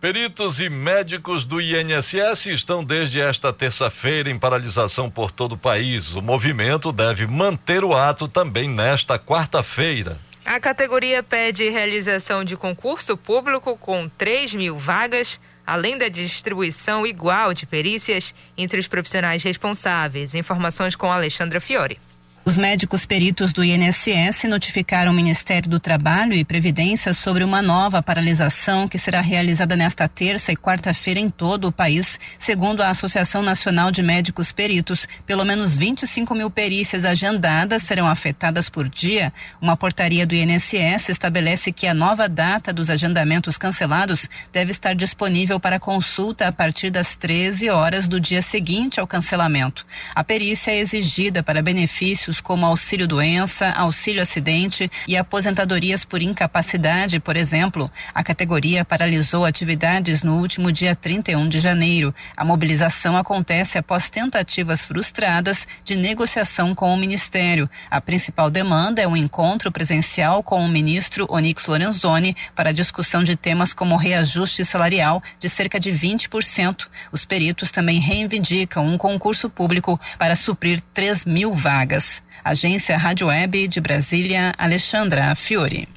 Peritos e médicos do INSS estão desde esta terça-feira em paralisação por todo o país. O movimento deve manter o ato também nesta quarta-feira. A categoria pede realização de concurso público com 3 mil vagas, além da distribuição igual de perícias entre os profissionais responsáveis. Informações com Alexandra Fiore. Os médicos peritos do INSS notificaram o Ministério do Trabalho e Previdência sobre uma nova paralisação que será realizada nesta terça e quarta-feira em todo o país. Segundo a Associação Nacional de Médicos Peritos, pelo menos 25 mil perícias agendadas serão afetadas por dia. Uma portaria do INSS estabelece que a nova data dos agendamentos cancelados deve estar disponível para consulta a partir das 13 horas do dia seguinte ao cancelamento. A perícia é exigida para benefícios como auxílio doença, auxílio acidente e aposentadorias por incapacidade, por exemplo. A categoria paralisou atividades no último dia 31 de janeiro. A mobilização acontece após tentativas frustradas de negociação com o Ministério. A principal demanda é um encontro presencial com o ministro Onix Lorenzoni para discussão de temas como reajuste salarial de cerca de 20%. Os peritos também reivindicam um concurso público para suprir 3 mil vagas. Agência Rádio Web de Brasília, Alexandra Fiore.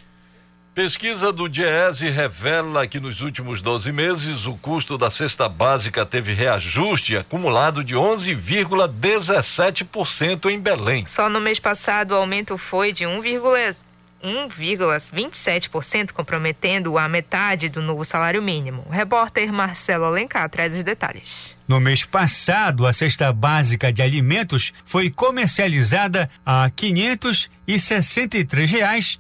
Pesquisa do Diese revela que nos últimos 12 meses o custo da cesta básica teve reajuste acumulado de 11,17% em Belém. Só no mês passado o aumento foi de 1,17%. 1,27%, comprometendo a metade do novo salário mínimo. O repórter Marcelo Alencar traz os detalhes. No mês passado, a cesta básica de alimentos foi comercializada a R$ 563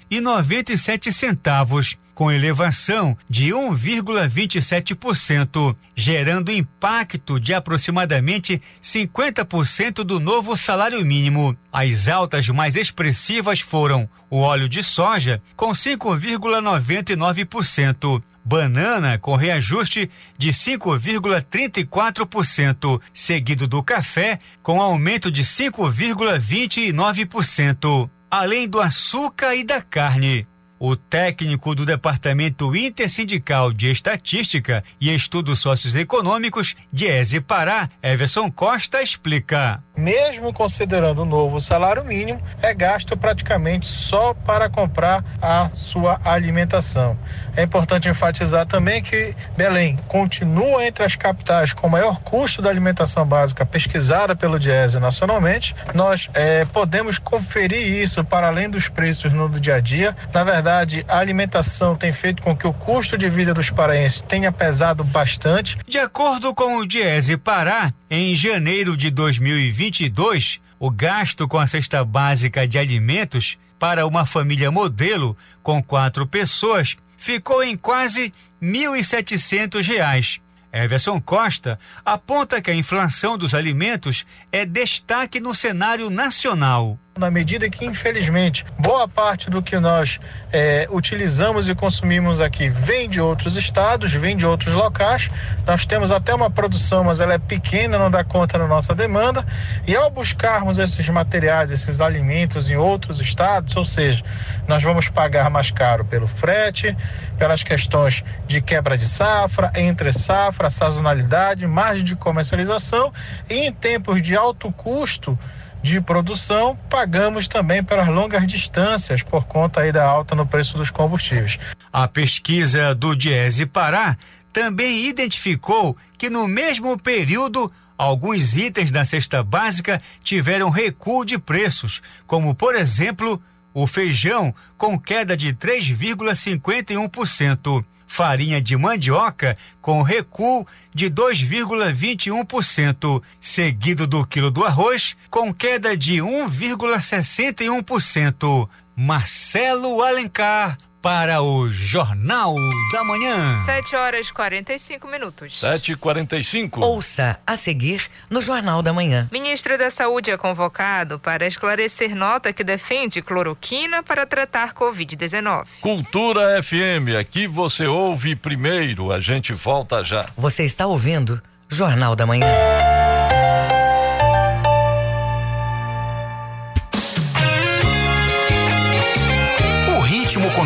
reais 97 centavos com elevação de 1,27%, gerando impacto de aproximadamente 50% do novo salário mínimo. As altas mais expressivas foram o óleo de soja, com 5,99%. Banana com reajuste de 5,34%, seguido do café com aumento de 5,29%, além do açúcar e da carne. O técnico do Departamento Intersindical de Estatística e Estudos Socioeconômicos, Diese Pará, Everson Costa, explica. mesmo considerando o novo salário mínimo, é gasto praticamente só para comprar a sua alimentação. É importante enfatizar também que Belém continua entre as capitais com maior custo da alimentação básica pesquisada pelo Diese nacionalmente. Nós é, podemos conferir isso para além dos preços no dia a dia. Na verdade, a alimentação tem feito com que o custo de vida dos paraenses tenha pesado bastante. De acordo com o Diese Pará, em janeiro de 2022, o gasto com a cesta básica de alimentos para uma família modelo com quatro pessoas ficou em quase R$ 1.700. Everson Costa aponta que a inflação dos alimentos é destaque no cenário nacional na medida que, infelizmente, boa parte do que nós é, utilizamos e consumimos aqui vem de outros estados, vem de outros locais. Nós temos até uma produção, mas ela é pequena, não dá conta da nossa demanda. E ao buscarmos esses materiais, esses alimentos em outros estados, ou seja, nós vamos pagar mais caro pelo frete, pelas questões de quebra de safra, entre safra, sazonalidade, margem de comercialização e em tempos de alto custo de produção, pagamos também pelas longas distâncias por conta aí da alta no preço dos combustíveis. A pesquisa do Diese Pará também identificou que no mesmo período alguns itens da cesta básica tiveram recuo de preços, como por exemplo, o feijão com queda de 3,51% farinha de mandioca com recuo de 2,21%, seguido do quilo do arroz com queda de 1,61%. Marcelo Alencar para o Jornal da Manhã. 7 horas 45 minutos. 7 e 45 Ouça a seguir no Jornal da Manhã. Ministro da Saúde é convocado para esclarecer nota que defende cloroquina para tratar Covid-19. Cultura FM, aqui você ouve primeiro, a gente volta já. Você está ouvindo Jornal da Manhã.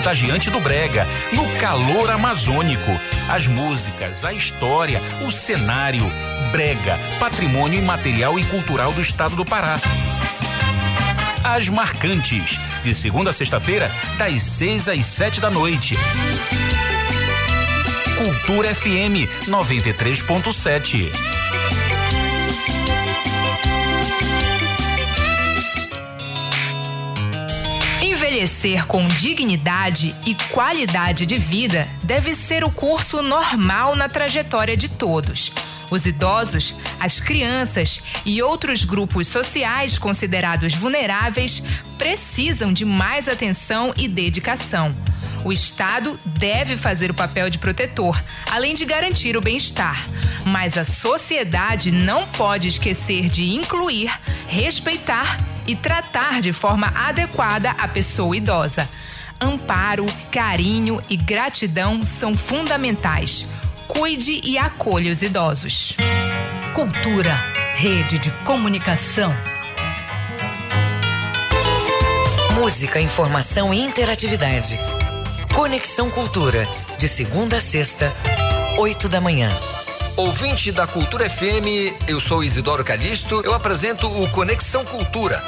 Contagiante do Brega, no calor amazônico. As músicas, a história, o cenário. Brega, patrimônio imaterial e cultural do estado do Pará. As Marcantes, de segunda a sexta-feira, das seis às sete da noite. Cultura FM 93.7. Envelhecer com dignidade e qualidade de vida deve ser o curso normal na trajetória de todos. Os idosos, as crianças e outros grupos sociais considerados vulneráveis precisam de mais atenção e dedicação. O Estado deve fazer o papel de protetor, além de garantir o bem-estar. Mas a sociedade não pode esquecer de incluir, respeitar e tratar de forma adequada a pessoa idosa. Amparo, carinho e gratidão são fundamentais. Cuide e acolha os idosos. Cultura, rede de comunicação. Música, informação e interatividade. Conexão Cultura, de segunda a sexta, oito da manhã. Ouvinte da Cultura FM, eu sou Isidoro Calixto, eu apresento o Conexão Cultura.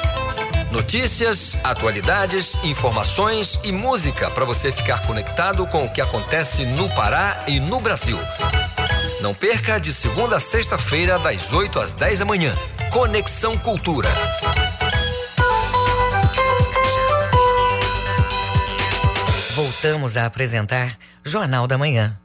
Notícias, atualidades, informações e música para você ficar conectado com o que acontece no Pará e no Brasil. Não perca de segunda a sexta-feira, das 8 às 10 da manhã. Conexão Cultura. Voltamos a apresentar Jornal da Manhã.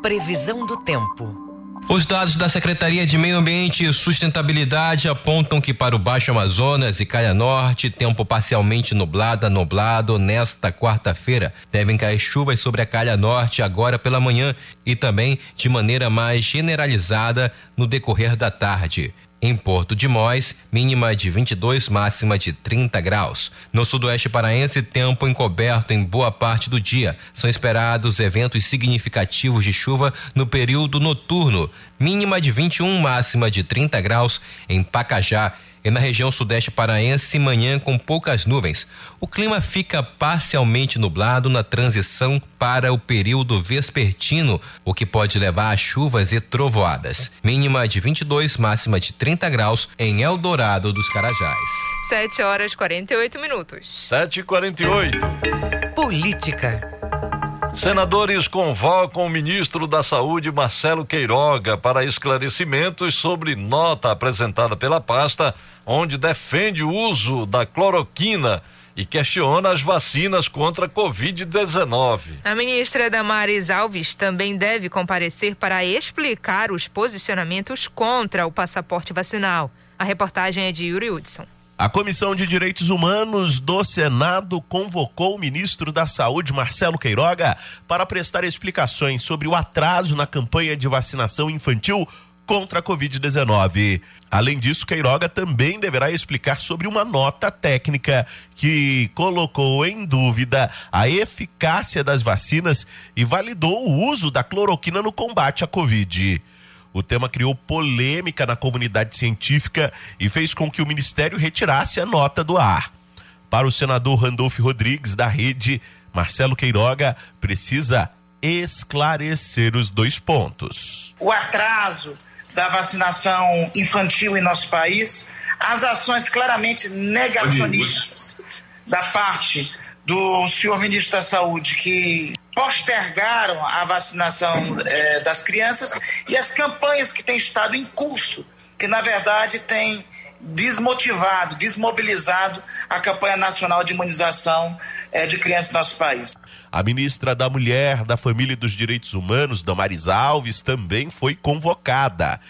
Previsão do tempo. Os dados da Secretaria de Meio Ambiente e Sustentabilidade apontam que para o Baixo Amazonas e Calha Norte, tempo parcialmente nublado nublado nesta quarta-feira. Devem cair chuvas sobre a Calha Norte agora pela manhã e também de maneira mais generalizada no decorrer da tarde. Em Porto de Mós, mínima de 22, máxima de 30 graus. No sudoeste paraense, tempo encoberto em boa parte do dia. São esperados eventos significativos de chuva no período noturno, mínima de 21, máxima de 30 graus em Pacajá. E na região sudeste paraense, manhã com poucas nuvens. O clima fica parcialmente nublado na transição para o período vespertino, o que pode levar a chuvas e trovoadas. Mínima de 22, máxima de 30 graus em Eldorado dos Carajás. 7 horas 48 minutos. 7 e 48 Política. Senadores convocam o ministro da Saúde, Marcelo Queiroga, para esclarecimentos sobre nota apresentada pela pasta, onde defende o uso da cloroquina e questiona as vacinas contra a Covid-19. A ministra Damares Alves também deve comparecer para explicar os posicionamentos contra o passaporte vacinal. A reportagem é de Yuri Hudson. A Comissão de Direitos Humanos do Senado convocou o ministro da Saúde, Marcelo Queiroga, para prestar explicações sobre o atraso na campanha de vacinação infantil contra a Covid-19. Além disso, Queiroga também deverá explicar sobre uma nota técnica que colocou em dúvida a eficácia das vacinas e validou o uso da cloroquina no combate à Covid. O tema criou polêmica na comunidade científica e fez com que o ministério retirasse a nota do ar. Para o senador Randolfo Rodrigues, da rede, Marcelo Queiroga precisa esclarecer os dois pontos. O atraso da vacinação infantil em nosso país, as ações claramente negacionistas da parte do senhor ministro da Saúde, que postergaram a vacinação é, das crianças e as campanhas que têm estado em curso, que na verdade têm desmotivado, desmobilizado a campanha nacional de imunização é, de crianças no nosso país. A ministra da Mulher, da Família e dos Direitos Humanos, Damaris Alves, também foi convocada.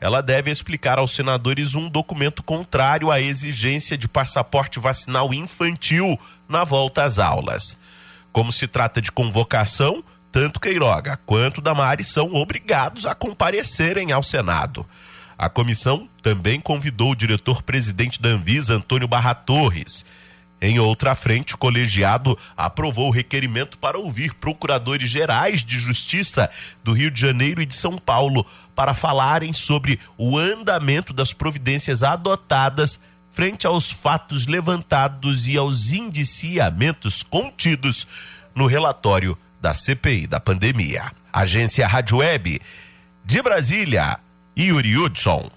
Ela deve explicar aos senadores um documento contrário à exigência de passaporte vacinal infantil na volta às aulas. Como se trata de convocação, tanto Queiroga quanto Damares são obrigados a comparecerem ao Senado. A comissão também convidou o diretor-presidente da Anvisa, Antônio Barra Torres. Em outra frente, o colegiado aprovou o requerimento para ouvir procuradores gerais de justiça do Rio de Janeiro e de São Paulo para falarem sobre o andamento das providências adotadas frente aos fatos levantados e aos indiciamentos contidos no relatório da CPI da pandemia. Agência Rádio Web de Brasília, Yuri Hudson.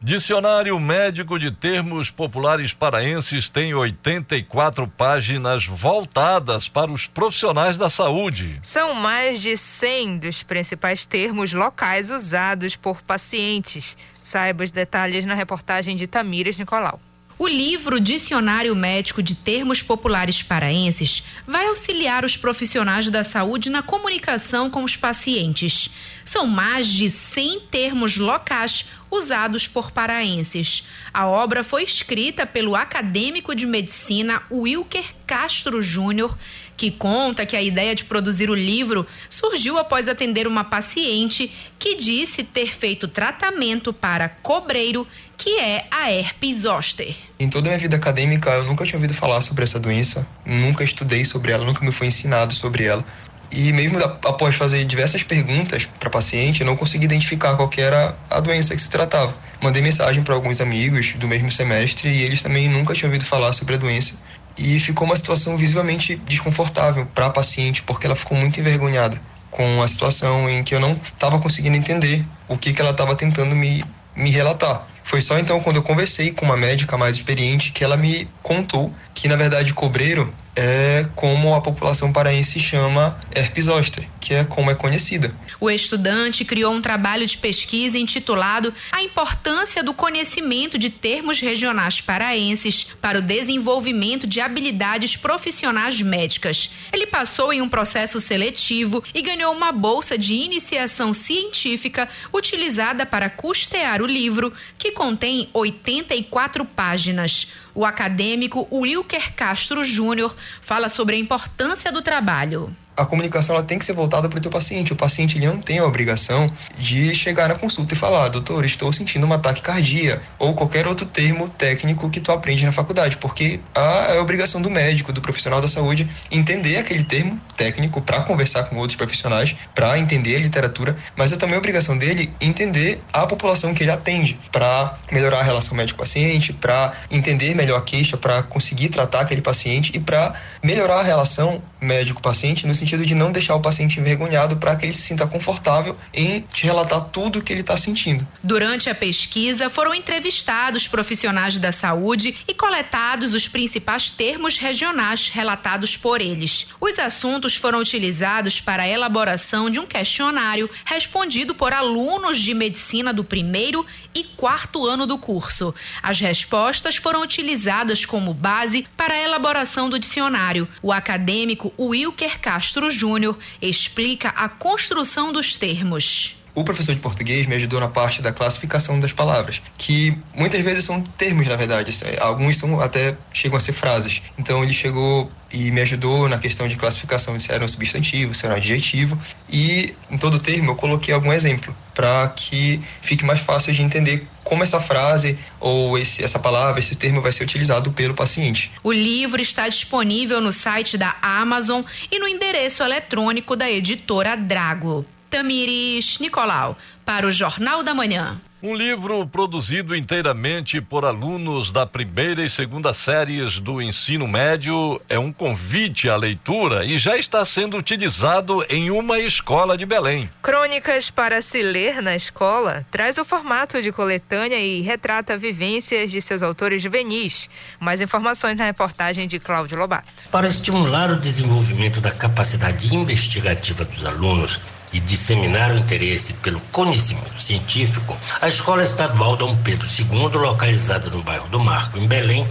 Dicionário Médico de Termos Populares Paraenses tem 84 páginas voltadas para os profissionais da saúde. São mais de 100 dos principais termos locais usados por pacientes. Saiba os detalhes na reportagem de Tamires Nicolau. O livro Dicionário Médico de Termos Populares Paraenses vai auxiliar os profissionais da saúde na comunicação com os pacientes. São mais de 100 termos locais usados por paraenses. A obra foi escrita pelo acadêmico de medicina Wilker Castro Júnior, que conta que a ideia de produzir o livro surgiu após atender uma paciente que disse ter feito tratamento para cobreiro, que é a herpes zoster. Em toda a minha vida acadêmica, eu nunca tinha ouvido falar sobre essa doença, nunca estudei sobre ela, nunca me foi ensinado sobre ela. E mesmo após fazer diversas perguntas para paciente, eu não consegui identificar qual era a doença que se tratava. Mandei mensagem para alguns amigos do mesmo semestre e eles também nunca tinham ouvido falar sobre a doença. E ficou uma situação visivelmente desconfortável para a paciente, porque ela ficou muito envergonhada com a situação em que eu não estava conseguindo entender o que, que ela estava tentando me, me relatar. Foi só então quando eu conversei com uma médica mais experiente que ela me contou que na verdade cobreiro é como a população paraense chama herpes zoster, que é como é conhecida. O estudante criou um trabalho de pesquisa intitulado A importância do conhecimento de termos regionais paraenses para o desenvolvimento de habilidades profissionais médicas. Ele passou em um processo seletivo e ganhou uma bolsa de iniciação científica utilizada para custear o livro, que contém 84 páginas. O acadêmico Wilker Castro Júnior fala sobre a importância do trabalho. A comunicação ela tem que ser voltada para o teu paciente. O paciente ele não tem a obrigação de chegar na consulta e falar, doutor, estou sentindo um ataque cardíaco ou qualquer outro termo técnico que tu aprende na faculdade, porque a, é a obrigação do médico, do profissional da saúde, entender aquele termo técnico para conversar com outros profissionais, para entender a literatura, mas é também a obrigação dele entender a população que ele atende, para melhorar a relação médico-paciente, para entender melhor a queixa, para conseguir tratar aquele paciente e para melhorar a relação médico-paciente no sentido de não deixar o paciente envergonhado para que ele se sinta confortável em te relatar tudo o que ele está sentindo. Durante a pesquisa, foram entrevistados profissionais da saúde e coletados os principais termos regionais relatados por eles. Os assuntos foram utilizados para a elaboração de um questionário respondido por alunos de medicina do primeiro e quarto ano do curso. As respostas foram utilizadas como base para a elaboração do dicionário. O acadêmico Wilker Castro Júnior explica a construção dos termos o professor de português me ajudou na parte da classificação das palavras, que muitas vezes são termos, na verdade. Alguns são até chegam a ser frases. Então ele chegou e me ajudou na questão de classificação se era um substantivo, se era um adjetivo. E em todo termo eu coloquei algum exemplo para que fique mais fácil de entender como essa frase ou esse, essa palavra, esse termo vai ser utilizado pelo paciente. O livro está disponível no site da Amazon e no endereço eletrônico da editora Drago. Tamires Nicolau, para o Jornal da Manhã. Um livro produzido inteiramente por alunos da primeira e segunda séries do ensino médio é um convite à leitura e já está sendo utilizado em uma escola de Belém. Crônicas para se ler na escola traz o formato de coletânea e retrata vivências de seus autores juvenis. Mais informações na reportagem de Cláudio Lobato. Para estimular o desenvolvimento da capacidade investigativa dos alunos, e disseminar o interesse pelo conhecimento científico, a Escola Estadual Dom Pedro II, localizada no bairro do Marco, em Belém,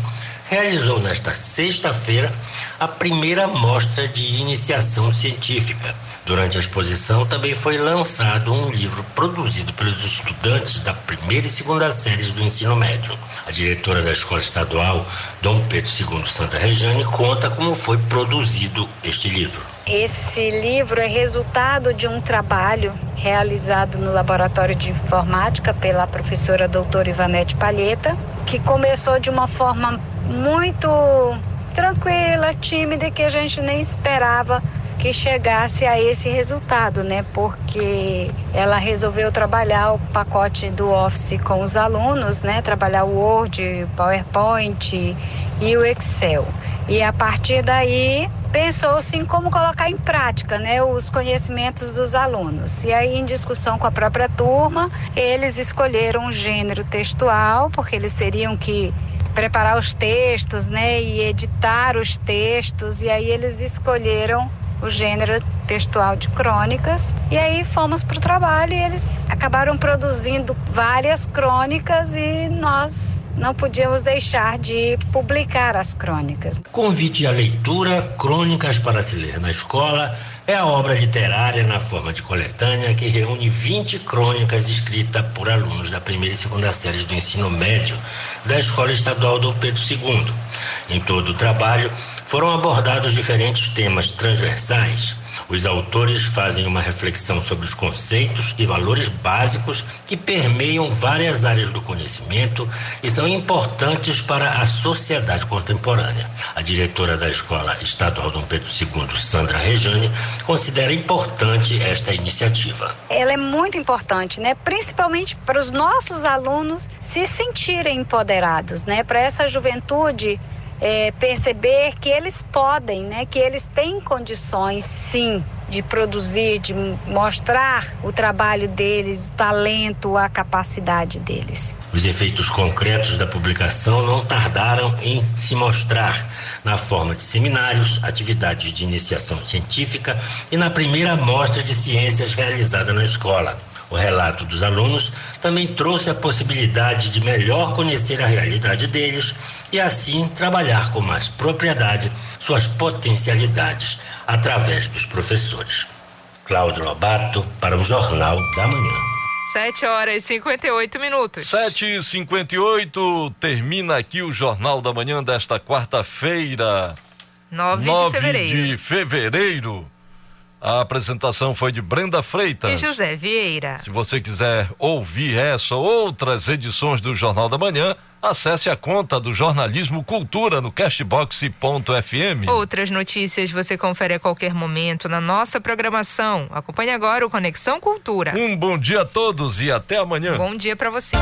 realizou nesta sexta-feira a primeira mostra de iniciação científica. Durante a exposição também foi lançado um livro produzido pelos estudantes da primeira e segunda séries do ensino médio. A diretora da Escola Estadual Dom Pedro II Santa Rejane conta como foi produzido este livro. Esse livro é resultado de um trabalho realizado no Laboratório de Informática pela professora doutora Ivanete Palheta, que começou de uma forma muito tranquila, tímida, que a gente nem esperava que chegasse a esse resultado, né? Porque ela resolveu trabalhar o pacote do Office com os alunos, né? Trabalhar o Word, PowerPoint e o Excel. E a partir daí pensou-se em como colocar em prática né, os conhecimentos dos alunos. E aí, em discussão com a própria turma, eles escolheram um gênero textual, porque eles teriam que preparar os textos né, e editar os textos, e aí eles escolheram o gênero textual de crônicas. E aí fomos para o trabalho e eles acabaram produzindo várias crônicas e nós não podíamos deixar de publicar as crônicas. Convite à leitura, Crônicas para se ler na escola, é a obra literária na forma de coletânea que reúne 20 crônicas escritas por alunos da primeira e segunda séries do ensino médio da Escola Estadual Dom Pedro II. Em todo o trabalho foram abordados diferentes temas transversais os autores fazem uma reflexão sobre os conceitos e valores básicos que permeiam várias áreas do conhecimento e são importantes para a sociedade contemporânea. A diretora da Escola Estadual Dom Pedro II, Sandra Rejane, considera importante esta iniciativa. Ela é muito importante, né? Principalmente para os nossos alunos se sentirem empoderados, né? Para essa juventude é, perceber que eles podem, né, que eles têm condições, sim, de produzir, de mostrar o trabalho deles, o talento, a capacidade deles. Os efeitos concretos da publicação não tardaram em se mostrar na forma de seminários, atividades de iniciação científica e na primeira mostra de ciências realizada na escola. O relato dos alunos também trouxe a possibilidade de melhor conhecer a realidade deles e assim trabalhar com mais propriedade suas potencialidades através dos professores. Cláudio Lobato para o Jornal da Manhã. 7 horas e 58 minutos. 7 e 58 termina aqui o Jornal da Manhã desta quarta-feira. 9, 9 de fevereiro. de fevereiro A apresentação foi de Brenda Freitas. E José Vieira. Se você quiser ouvir essa ou outras edições do Jornal da Manhã, acesse a conta do Jornalismo Cultura no castbox.fm. Outras notícias você confere a qualquer momento na nossa programação. Acompanhe agora o Conexão Cultura. Um bom dia a todos e até amanhã. Bom dia para você.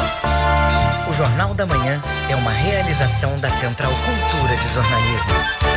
O Jornal da Manhã é uma realização da Central Cultura de Jornalismo.